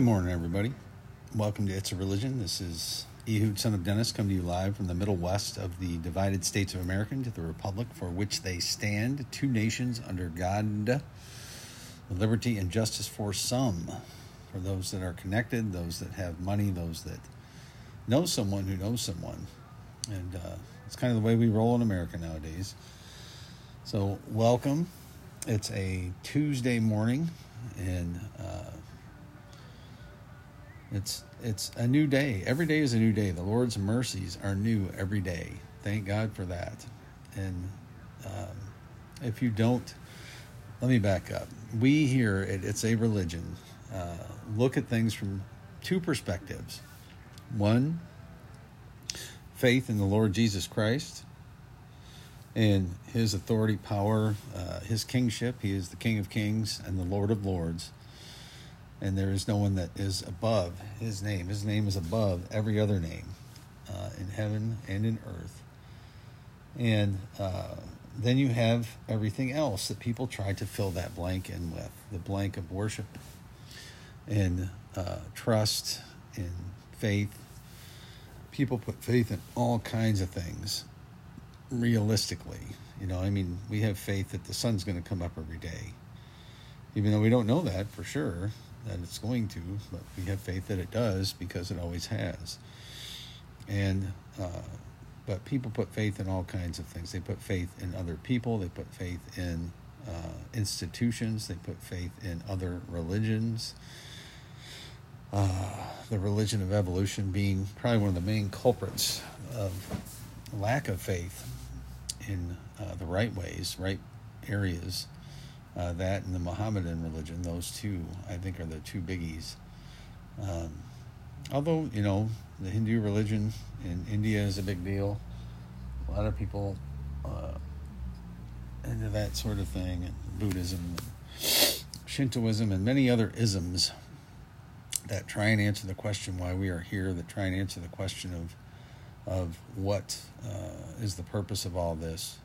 Good morning, everybody. Welcome to It's a Religion. This is Ehud, son of Dennis, come to you live from the Middle West of the divided states of America to the republic for which they stand, two nations under God, liberty and justice for some, for those that are connected, those that have money, those that know someone who knows someone. And uh, it's kind of the way we roll in America nowadays. So, welcome. It's a Tuesday morning, and uh, it's it's a new day. Every day is a new day. The Lord's mercies are new every day. Thank God for that. And um, if you don't, let me back up. We here at It's a Religion uh, look at things from two perspectives. One, faith in the Lord Jesus Christ and His authority, power, uh, His kingship. He is the King of Kings and the Lord of Lords and there is no one that is above his name. His name is above every other name uh, in heaven and in earth. And uh, then you have everything else that people try to fill that blank in with the blank of worship and uh, trust and faith. People put faith in all kinds of things realistically. You know, I mean, we have faith that the sun's going to come up every day, even though we don't know that for sure that it's going to, but we have faith that it does because it always has. And uh, but people put faith in all kinds of things. They put faith in other people. They put faith in uh, institutions. They put faith in other religions. Uh, the religion of evolution being probably one of the main culprits of lack of faith in uh, the right ways, right areas uh, that and the Mohammedan religion, those two, I think, are the two biggies. Um, although, you know, the Hindu religion in India is a big deal. A lot of people uh, into that sort of thing, and Buddhism, and Shintoism, and many other isms that try and answer the question why we are here, that try and answer the question of of what uh, is the purpose of all this.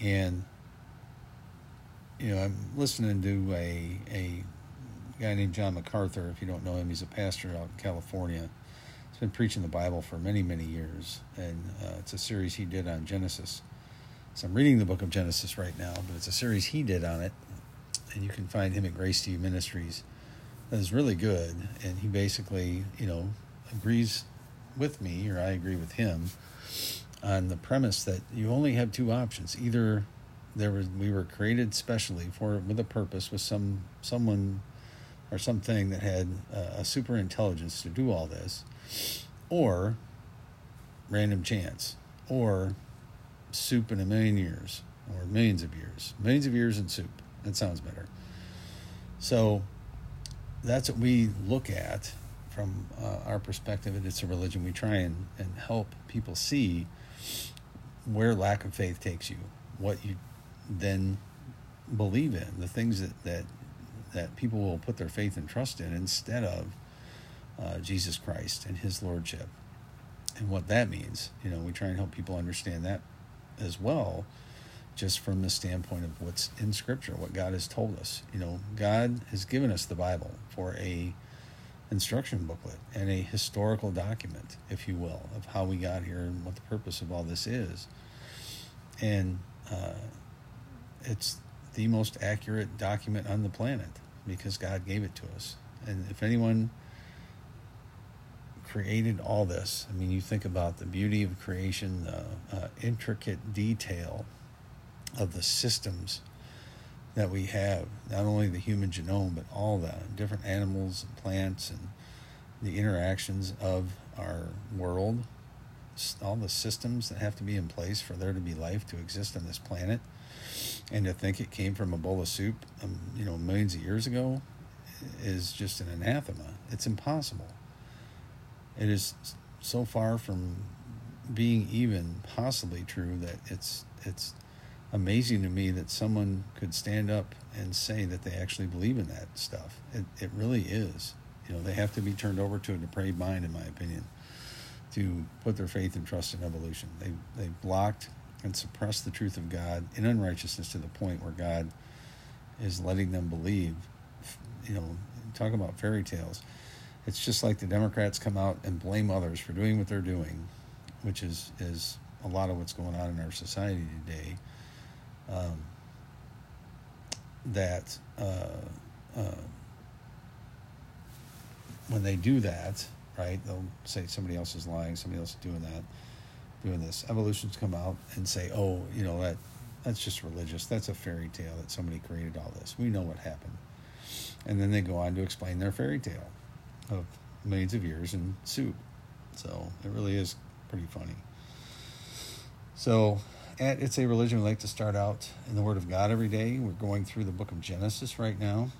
And you know, I'm listening to a a guy named John MacArthur. If you don't know him, he's a pastor out in California. He's been preaching the Bible for many, many years, and uh, it's a series he did on Genesis. So I'm reading the book of Genesis right now, but it's a series he did on it, and you can find him at Grace to You Ministries. That is really good, and he basically, you know, agrees with me, or I agree with him, on the premise that you only have two options: either there was we were created specially for with a purpose with some someone or something that had a super intelligence to do all this or random chance or soup in a million years or millions of years millions of years in soup. That sounds better. So that's what we look at from uh, our perspective and it's a religion. We try and, and help people see where lack of faith takes you what you then believe in the things that that that people will put their faith and trust in instead of uh, Jesus Christ and His lordship, and what that means. You know, we try and help people understand that as well, just from the standpoint of what's in Scripture, what God has told us. You know, God has given us the Bible for a instruction booklet and a historical document, if you will, of how we got here and what the purpose of all this is. And uh, it's the most accurate document on the planet because God gave it to us. And if anyone created all this, I mean, you think about the beauty of creation, the uh, intricate detail of the systems that we have, not only the human genome, but all the different animals and plants and the interactions of our world, all the systems that have to be in place for there to be life to exist on this planet and to think it came from a bowl of soup, um, you know, millions of years ago, is just an anathema. It's impossible. It is so far from being even possibly true that it's it's amazing to me that someone could stand up and say that they actually believe in that stuff. It it really is. You know, they have to be turned over to a depraved mind, in my opinion, to put their faith and trust in evolution. They they blocked and suppress the truth of God in unrighteousness to the point where God is letting them believe, you know, talk about fairy tales. It's just like the Democrats come out and blame others for doing what they're doing, which is is a lot of what's going on in our society today. Um, that uh, uh, when they do that, right, they'll say somebody else is lying, somebody else is doing that, doing this. Evolutionists come out and say, oh, you know that that's just religious. That's a fairy tale that somebody created all this. We know what happened. And then they go on to explain their fairy tale of millions of years in soup. So it really is pretty funny. So at It's a Religion, we like to start out in the Word of God every day. We're going through the book of Genesis right now.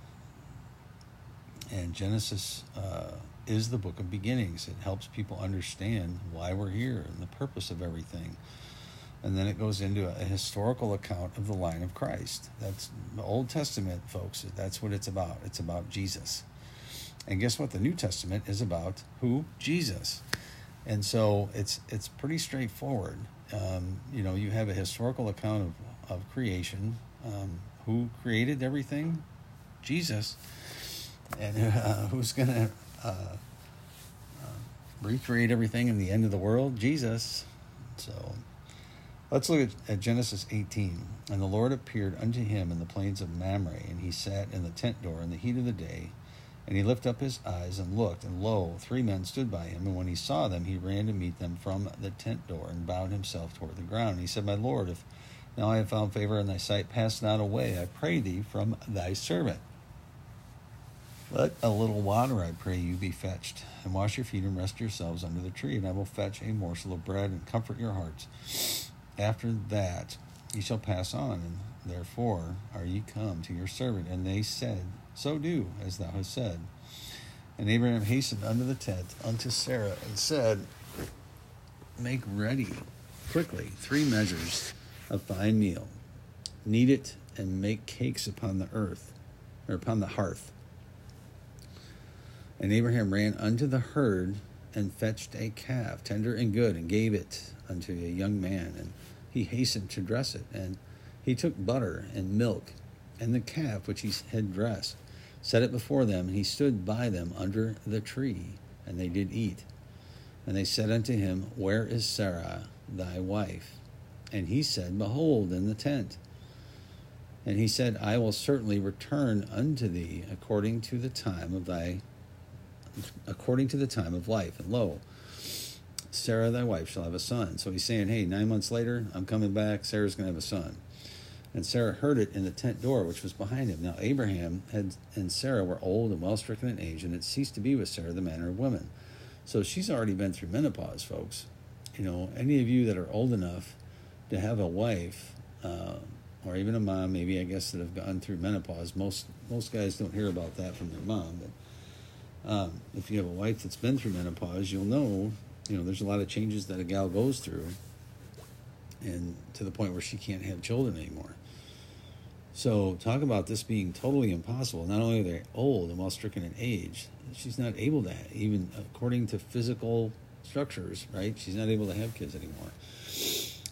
And Genesis uh, is the book of beginnings. It helps people understand why we're here and the purpose of everything and then it goes into a, historical account of the line of Christ. That's the Old Testament, folks. That's what it's about. It's about Jesus. And guess what? The New Testament is about who? Jesus. And so it's it's pretty straightforward. Um, you know, you have a historical account of, of creation. Um, who created everything? Jesus. And uh, who's going to uh, uh, recreate everything in the end of the world? Jesus. So Let's look at, at, Genesis 18. And the Lord appeared unto him in the plains of Mamre, and he sat in the tent door in the heat of the day. And he lifted up his eyes and looked, and lo, three men stood by him. And when he saw them, he ran to meet them from the tent door, and bowed himself toward the ground. And he said, My Lord, if now I have found favor in thy sight, pass not away, I pray thee, from thy servant. Let a little water, I pray you, be fetched, and wash your feet and rest yourselves under the tree, and I will fetch a morsel of bread and comfort your hearts. After that ye shall pass on, and therefore are ye come to your servant. And they said, So do as thou hast said. And Abraham hastened unto the tent unto Sarah and said, Make ready quickly three measures of fine meal, knead it, and make cakes upon the earth, or upon the hearth. And Abraham ran unto the herd and fetched a calf, tender and good, and gave it unto a young man. And he hastened to dress it. And he took butter and milk and the calf which he had dressed, set it before them, and he stood by them under the tree, and they did eat. And they said unto him, Where is Sarah thy wife? And he said, Behold, in the tent. And he said, I will certainly return unto thee according to the time of thy according to the time of life. And lo, Sarah, thy wife, shall have a son. So he's saying, Hey, nine months later, I'm coming back. Sarah's going to have a son. And Sarah heard it in the tent door, which was behind him. Now, Abraham had, and Sarah were old and well stricken in age, and it ceased to be with Sarah the manner of women. So she's already been through menopause, folks. You know, any of you that are old enough to have a wife, uh, or even a mom, maybe I guess that have gone through menopause. Most most guys don't hear about that from their mom, but um, if you have a wife that's been through menopause, you'll know you know, there's a lot of changes that a gal goes through, and to the point where she can't have children anymore. So, talk about this being totally impossible. Not only are they old and well stricken in age, she's not able to, have, even according to physical structures, right? She's not able to have kids anymore.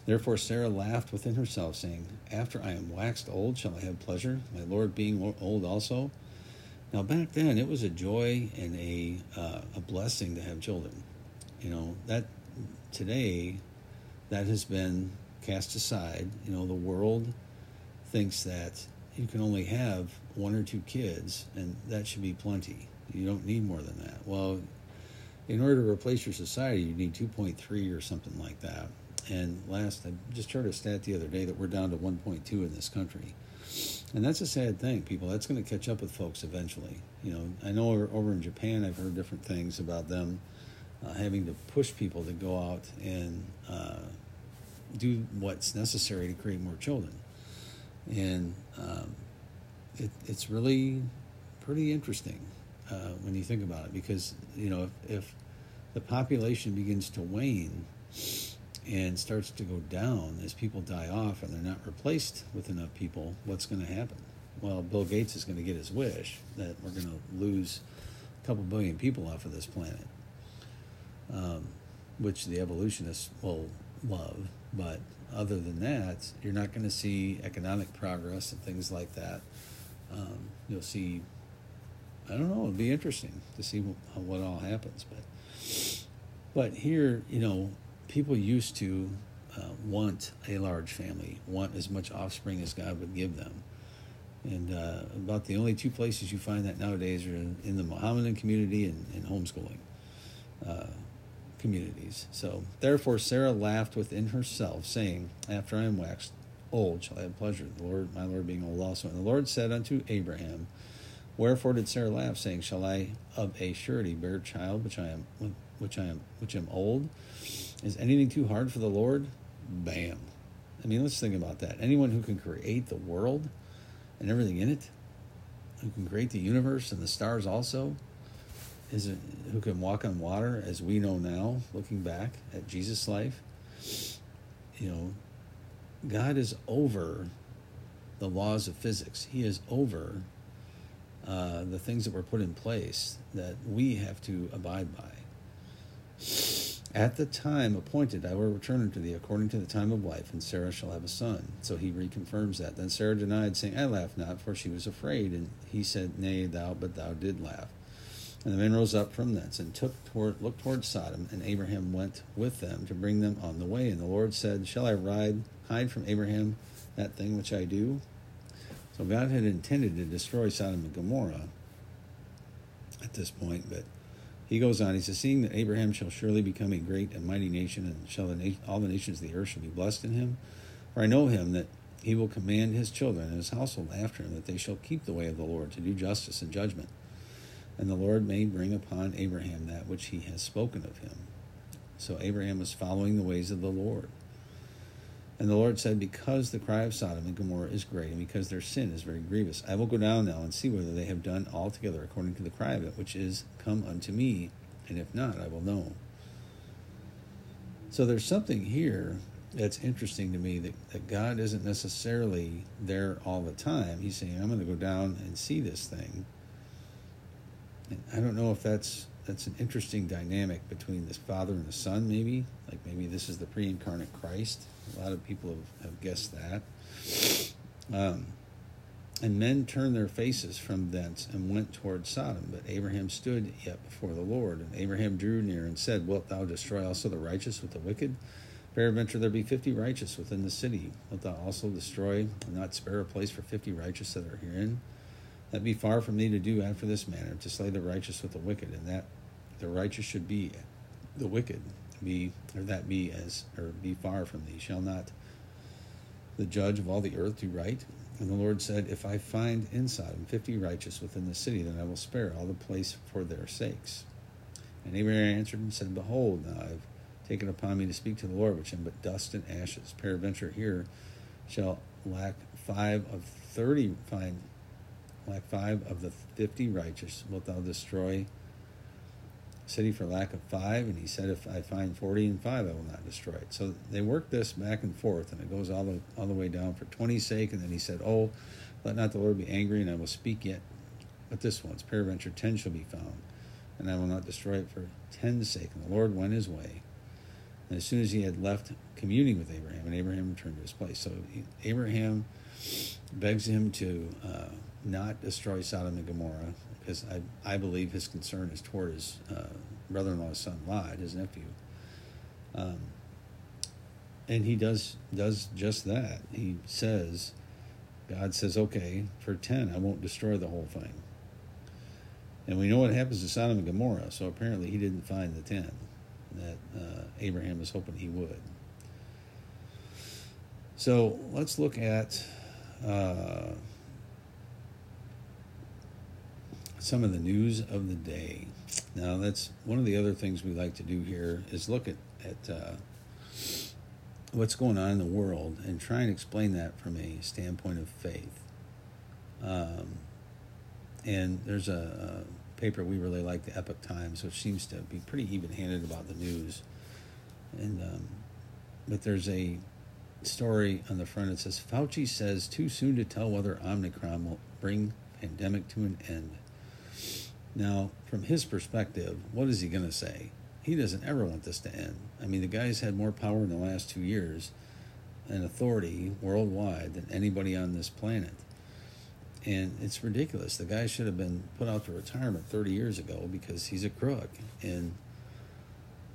Therefore, Sarah laughed within herself, saying, After I am waxed old, shall I have pleasure, my Lord being old also? Now, back then, it was a joy and a, uh, a blessing to have children. You know that today that has been cast aside. You know the world thinks that you can only have one or two kids and that should be plenty. You don't need more than that. Well in order to replace your society you need 2.3 or something like that and last i just heard a stat the other day that we're down to 1.2 in this country. And that's a sad thing people. That's going to catch up with folks eventually. You know i know over in japan i've heard different things about them uh, having to push people to go out and uh, do what's necessary to create more children. And um, it, it's really pretty interesting uh, when you think about it because, you know, if, if the population begins to wane and starts to go down as people die off and they're not replaced with enough people, what's going to happen? Well, Bill Gates is going to get his wish that we're going to lose a couple billion people off of this planet um, which the evolutionists will love. But other than that, you're not going to see economic progress and things like that. Um, you'll see I don't know. it'll be interesting to see what, what all happens. But but here, you know, people used to uh, want a large family, want as much offspring as God would give them. And uh, about the only two places you find that nowadays are in, in the Mohammedan community and, and homeschooling uh, communities. So, therefore, Sarah laughed within herself, saying, After I am waxed old, shall I have pleasure, the Lord, my Lord being old also. And the Lord said unto Abraham, Wherefore did Sarah laugh, saying, Shall I of a surety bear child which I am which I am which am old? Is anything too hard for the Lord? Bam. I mean, let's think about that. Anyone who can create the world and everything in it, who can create the universe and the stars also, is it, who can walk on water, as we know now, looking back at Jesus' life. You know, God is over the laws of physics. He is over uh, the things that were put in place that we have to abide by. At the time appointed, I will return unto thee according to the time of life, and Sarah shall have a son. So he reconfirms that. Then Sarah denied, saying, I laughed not, for she was afraid. And he said, Nay, thou, but thou did laugh. And the men rose up from thence and took toward, looked toward Sodom, and Abraham went with them to bring them on the way. And the Lord said, Shall I ride, hide from Abraham that thing which I do? So God had intended to destroy Sodom and Gomorrah at this point, but he goes on. He says, "Seeing that Abraham shall surely become a great and mighty nation, and shall the na- all the nations of the earth shall be blessed in him, for I know him that he will command his children and his household after him that they shall keep the way of the Lord to do justice and judgment, and the Lord may bring upon Abraham that which he has spoken of him." So Abraham was following the ways of the Lord. And the Lord said, Because the cry of Sodom and Gomorrah is great, and because their sin is very grievous, I will go down now and see whether they have done altogether according to the cry of it, which is come unto me, and if not, I will know. So there's something here that's interesting to me that, that God isn't necessarily there all the time. He's saying, I'm going to go down and see this thing. And I don't know if that's that's an interesting dynamic between this father and the son, maybe. Like maybe this is the pre incarnate Christ a lot of people have, have guessed that. Um, and men turned their faces from thence and went toward Sodom. But Abraham stood yet before the Lord. And Abraham drew near and said, Wilt thou destroy also the righteous with the wicked? Peradventure there be fifty righteous within the city. Wilt thou also destroy and not spare a place for fifty righteous that are herein? That be far from thee to do after this manner, to slay the righteous with the wicked, and that the righteous should be the wicked be or that be as or be far from thee. Shall not the judge of all the earth do right? And the lord said if i find in sodom fifty righteous within the city then i will spare all the place for their sakes. And abraham answered and said behold now i've taken upon me to speak to the lord which am but dust and ashes. Peradventure here shall lack five of thirty find lack five of the fifty righteous wilt thou destroy city for lack of five, and he said, if I find forty and five, I will not destroy it. So they work this back and forth, and it goes all the all the way down for twenty's sake, and then he said, Oh, let not the Lord be angry, and I will speak yet. But this once, peradventure ten shall be found, and I will not destroy it for ten's sake. And the Lord went his way. And as soon as he had left communing with Abraham, and Abraham returned to his place. So Abraham begs him to uh, not destroy Sodom and Gomorrah, because I, I believe his concern is toward his uh, brother-in-law's son Lot, his nephew. Um, and he does does just that. He says, God says, okay, for ten, I won't destroy the whole thing. And we know what happens to Sodom and Gomorrah. So apparently, he didn't find the ten that uh, Abraham was hoping he would. So let's look at. Uh, some of the news of the day. Now, that's one of the other things we like to do here is look at at uh, what's going on in the world and try and explain that from a standpoint of faith. Um, and there's a, a, paper we really like, the Epoch Times, which seems to be pretty even-handed about the news. And um, but there's a story on the front. It says Fauci says too soon to tell whether Omicron will bring pandemic to an end. Now, from his perspective, what is he going to say? He doesn't ever want this to end. I mean, the guy's had more power in the last two years and authority worldwide than anybody on this planet. and it's ridiculous. The guy should have been put out to retirement 30 years ago because he's a crook. And,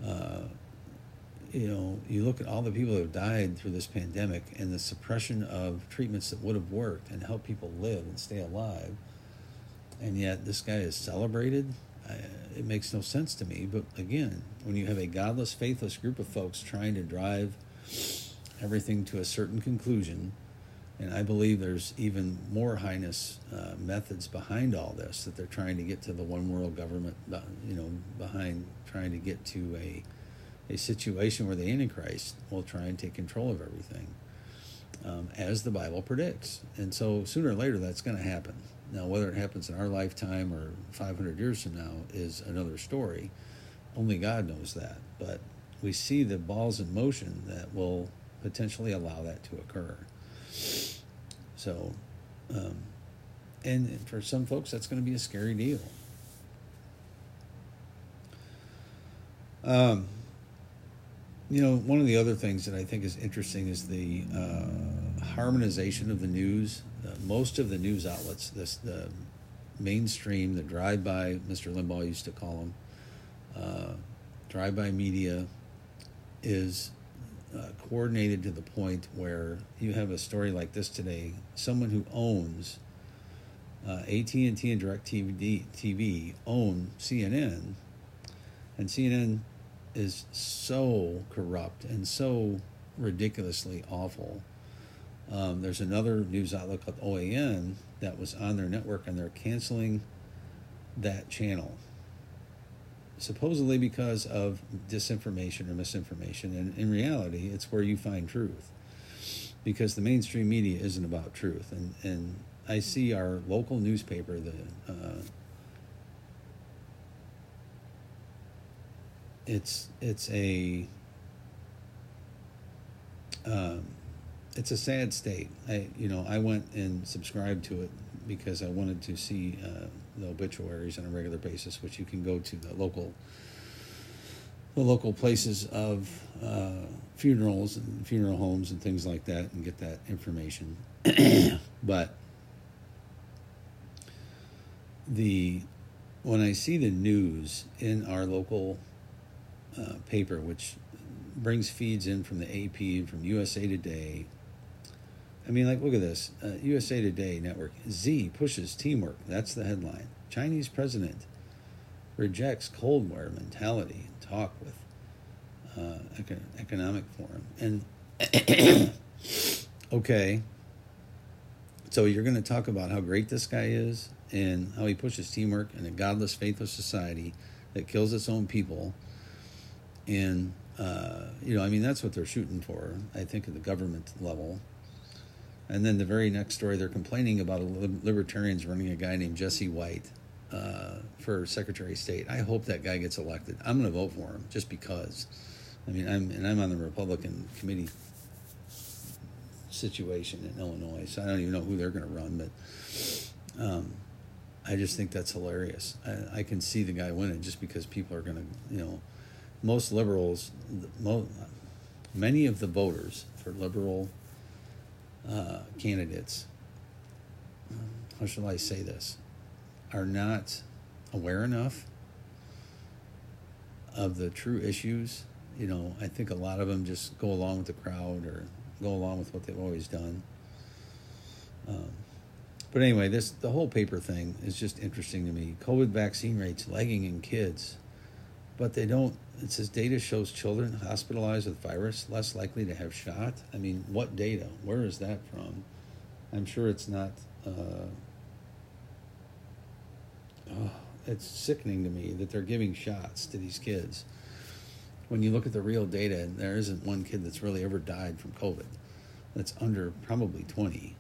uh, you know, you look at all the people that have died through this pandemic and the suppression of treatments that would have worked and helped people live and stay alive. And yet this guy is celebrated. It makes no sense to me. But again, when you have a godless, faithless group of folks trying to drive everything to a certain conclusion, and I believe there's even more heinous uh, methods behind all this that they're trying to get to the one world government, you know, behind trying to get to a, a situation where the Antichrist will try and take control of everything, um, as the Bible predicts. And so sooner or later that's going to happen. Now, whether it happens in our lifetime or 500 years from now is another story. Only God knows that. But we see the balls in motion that will potentially allow that to occur. So, um, and for some folks, that's going to be a scary deal. Um, you know, one of the other things that I think is interesting is the uh, harmonization of the news. Uh, most of the news outlets, this the mainstream, the drive-by, Mr. Limbaugh used to call them, uh, drive-by media, is uh, coordinated to the point where you have a story like this today. Someone who owns uh, AT&T and DirecTV TV own CNN, and CNN is so corrupt and so ridiculously awful. Um, there's another news outlet called OAN that was on their network, and they're canceling that channel supposedly because of disinformation or misinformation. And in reality, it's where you find truth. Because the mainstream media isn't about truth. And, and I see our local newspaper, the uh, it's it's a um, it's a sad state. I you know I went and subscribed to it because I wanted to see uh, the obituaries on a regular basis, which you can go to the local the local places of uh, funerals and funeral homes and things like that and get that information. but the when I see the news in our local uh, paper, which brings feeds in from the AP, and from USA Today, I mean, like, look at this. Uh, USA Today network. Xi pushes teamwork. That's the headline. Chinese president rejects Cold War mentality and talk with uh, economic forum. And, okay, so you're going to talk about how great this guy is and how he pushes teamwork in a godless, faithless society that kills its own people. And, uh, you know, I mean, that's what they're shooting for, I think, at the government level and then the very next story, they're complaining about libertarians running a guy named Jesse White uh, for Secretary of State. I hope that guy gets elected. I'm going to vote for him just because. I mean, I'm and I'm on the Republican committee situation in Illinois, so I don't even know who they're going to run, but um, I just think that's hilarious. I, I, can see the guy winning just because people are going to, you know, most liberals, mo- many of the voters for liberal uh, candidates, how shall I say this, are not aware enough of the true issues. You know, I think a lot of them just go along with the crowd or go along with what they've always done. Um, but anyway, this the whole paper thing is just interesting to me. COVID vaccine rates lagging in kids, but they don't it says data shows children hospitalized with virus less likely to have shot. I mean, what data? Where is that from? I'm sure it's not. Uh, oh, it's sickening to me that they're giving shots to these kids. When you look at the real data, there isn't one kid that's really ever died from COVID. That's under probably 20.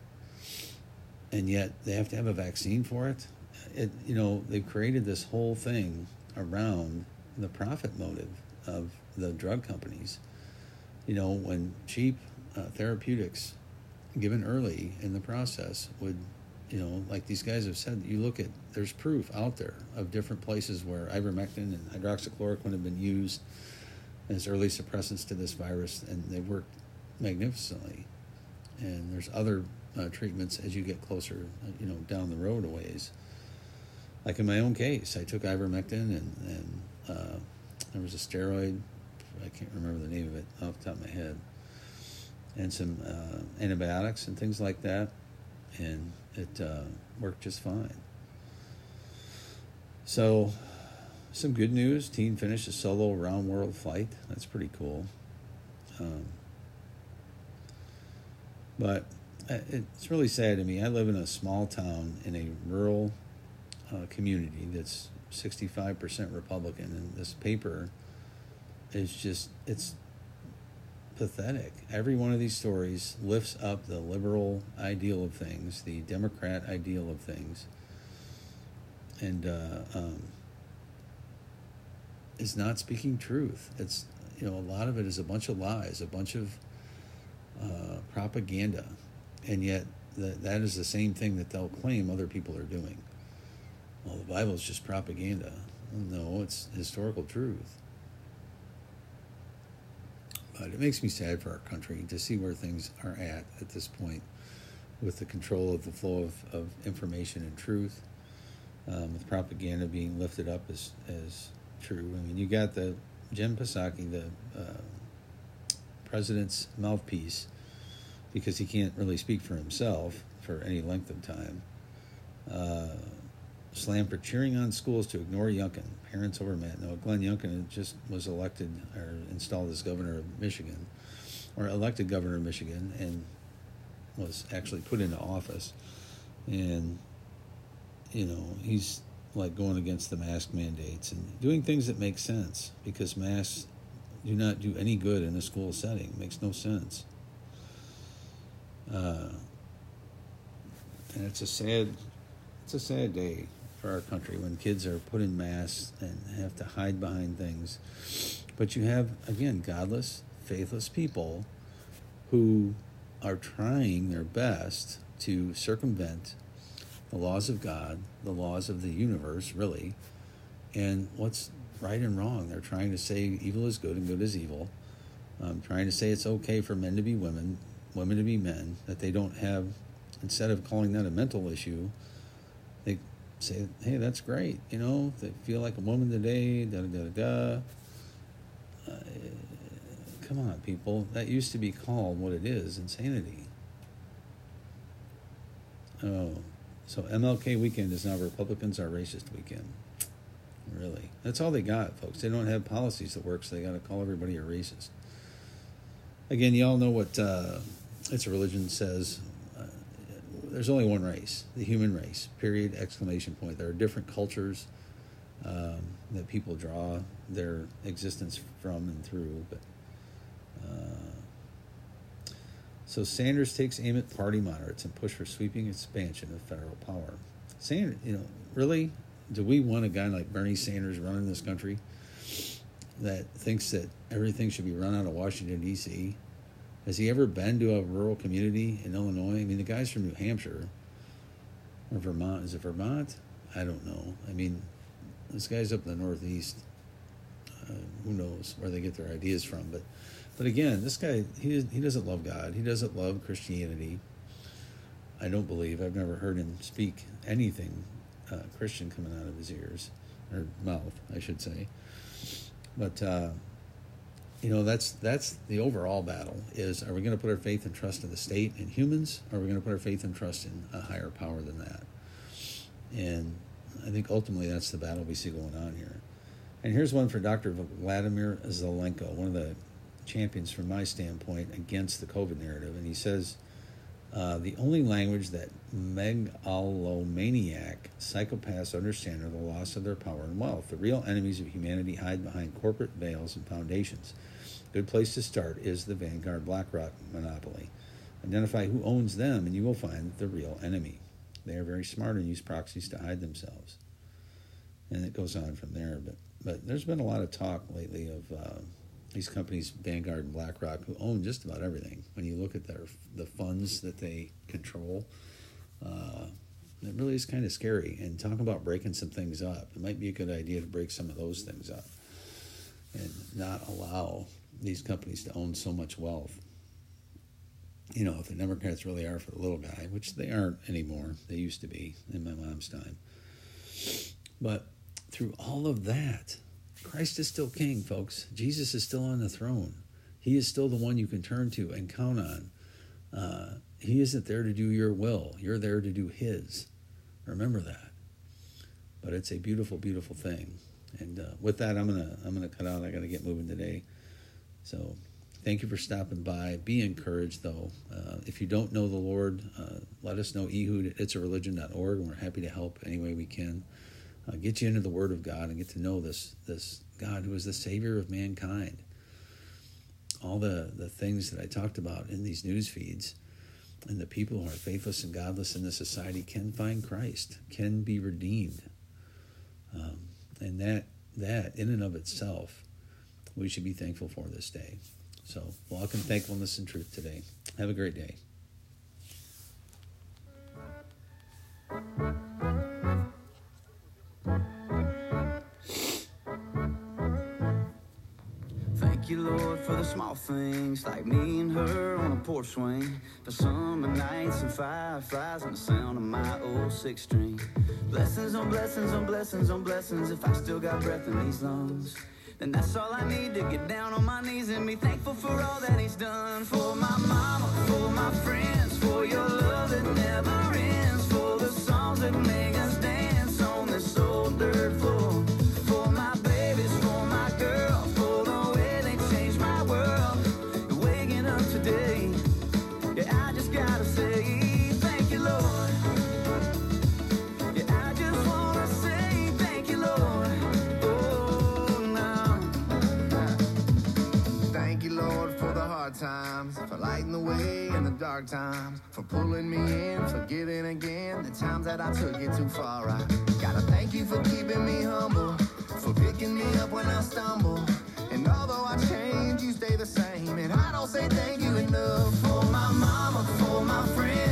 And yet they have to have a vaccine for it. It, you know, they've created this whole thing around the profit motive of the drug companies. You know, when cheap uh, therapeutics given early in the process would, you know, like these guys have said, you look at, there's proof out there of different places where ivermectin and hydroxychloroquine have been used as early suppressants to this virus, and they worked magnificently. And there's other uh, treatments as you get closer, uh, you know, down the road a ways. Like in my own case, I took ivermectin and, and uh, there was a steroid, I can't remember the name of it off the top of my head, and some uh, antibiotics and things like that, and it uh, worked just fine. So, some good news. Teen finished a solo round world flight. That's pretty cool. Um, but uh, it's really sad to me. I live in a small town in a rural uh, community that's 65% Republican, and this paper is just, it's pathetic. Every one of these stories lifts up the liberal ideal of things, the Democrat ideal of things, and uh, um, is not speaking truth. It's, you know, a lot of it is a bunch of lies, a bunch of uh, propaganda, and yet that that is the same thing that they'll claim other people are doing. Well, the Bible is just propaganda. No, it's historical truth. But it makes me sad for our country to see where things are at at this point with the control of the flow of, of information and truth, um, with propaganda being lifted up as, as true. I mean, you got the Jen Psaki, the uh, president's mouthpiece, because he can't really speak for himself for any length of time. Uh, slammed for cheering on schools to ignore Youngkin. Parents over Matt. No, Glenn Youngkin just was elected or installed as governor of Michigan, or elected governor of Michigan, and was actually put into office. And, you know, he's like going against the mask mandates and doing things that make sense because masks do not do any good in a school setting. It makes no sense. Uh, and it's a sad, it's a sad day for our country when kids are put in masks and have to hide behind things. But you have, again, godless, faithless people who are trying their best to circumvent the laws of God, the laws of the universe, really, and what's right and wrong. They're trying to say evil is good and good is evil. Um, trying to say it's okay for men to be women, women to be men, that they don't have, instead of calling that a mental issue, say, hey, that's great. You know, they feel like a woman today, da da da da. Uh, come on, people. That used to be called what it is insanity. Oh, so MLK weekend is now Republicans are racist weekend. Really? That's all they got, folks. They don't have policies that work, so they got to call everybody a racist. Again, y'all know what uh, It's a Religion says there's only one race, the human race. Period. Exclamation point. There are different cultures um, that people draw their existence from and through, but. Uh, so Sanders takes aim at party moderates and push for sweeping expansion of federal power. Sanders, you know, really, do we want a guy like Bernie Sanders running this country that thinks that everything should be run out of Washington D.C. Has he ever been to a rural community in Illinois? I mean, the guy's from New Hampshire or Vermont. Is it Vermont? I don't know. I mean, this guy's up in the Northeast. Uh, who knows where they get their ideas from? But, but again, this guy he he doesn't love God. He doesn't love Christianity. I don't believe. I've never heard him speak anything uh, Christian coming out of his ears or mouth, I should say. But. Uh, you know that's that's the overall battle is are we going to put our faith and trust in the state and humans or are we going to put our faith and trust in a higher power than that and i think ultimately that's the battle we see going on here and here's one for dr vladimir zelenko one of the champions from my standpoint against the covid narrative and he says uh, the only language that megalomaniac psychopaths understand are the loss of their power and wealth. The real enemies of humanity hide behind corporate veils and foundations. Good place to start is the Vanguard BlackRock monopoly. Identify who owns them, and you will find the real enemy. They are very smart and use proxies to hide themselves. And it goes on from there. But but there's been a lot of talk lately of uh, these companies, Vanguard and BlackRock, who own just about everything. When you look at their the funds that they control, uh, it really is kind of scary. And talk about breaking some things up. It might be a good idea to break some of those things up and not allow these companies to own so much wealth. you know, if the Democrats really are for the little guy, which they aren't anymore, they used to be in my mom's time. But through all of that, Christ is still king, folks. Jesus is still on the throne. He is still the one you can turn to and count on. Uh, he isn't there to do your will, you're there to do His. Remember that. But it's a beautiful, beautiful thing. And uh, with that, I'm gonna I'm gonna cut out. I gotta get moving today. So thank you for stopping by. Be encouraged, though. Uh, if you don't know the Lord, uh, let us know. Ehud, it's a religion.org, and we're happy to help any way we can. Uh, get you into the Word of God and get to know this this God who is the Savior of mankind. All the, the things that I talked about in these news feeds and the people who are faithless and godless in this society can find Christ, can be redeemed. Um, and that that in and of itself, we should be thankful for this day. So in thankfulness and truth today. Have a great day. Thank you, Lord, for the small things like me and her on a porch swing. For summer nights and fireflies and the sound of my old six string. Blessings on blessings on blessings on blessings if I still got breath in these lungs. Then that's all I need to get down on my knees and be thankful for all that He's done. For my mama, for my friends, for your love that never ends, for the songs that make us dance on this old dirt floor. For my babies, for my girl, for the way they changed my world. Waking up today, away in the dark times, for pulling me in, for giving again the times that I took it too far. I gotta thank you for keeping me humble, for picking me up when I stumble. And although I change, you stay the same, and I don't say thank you enough for my mama, for my friends.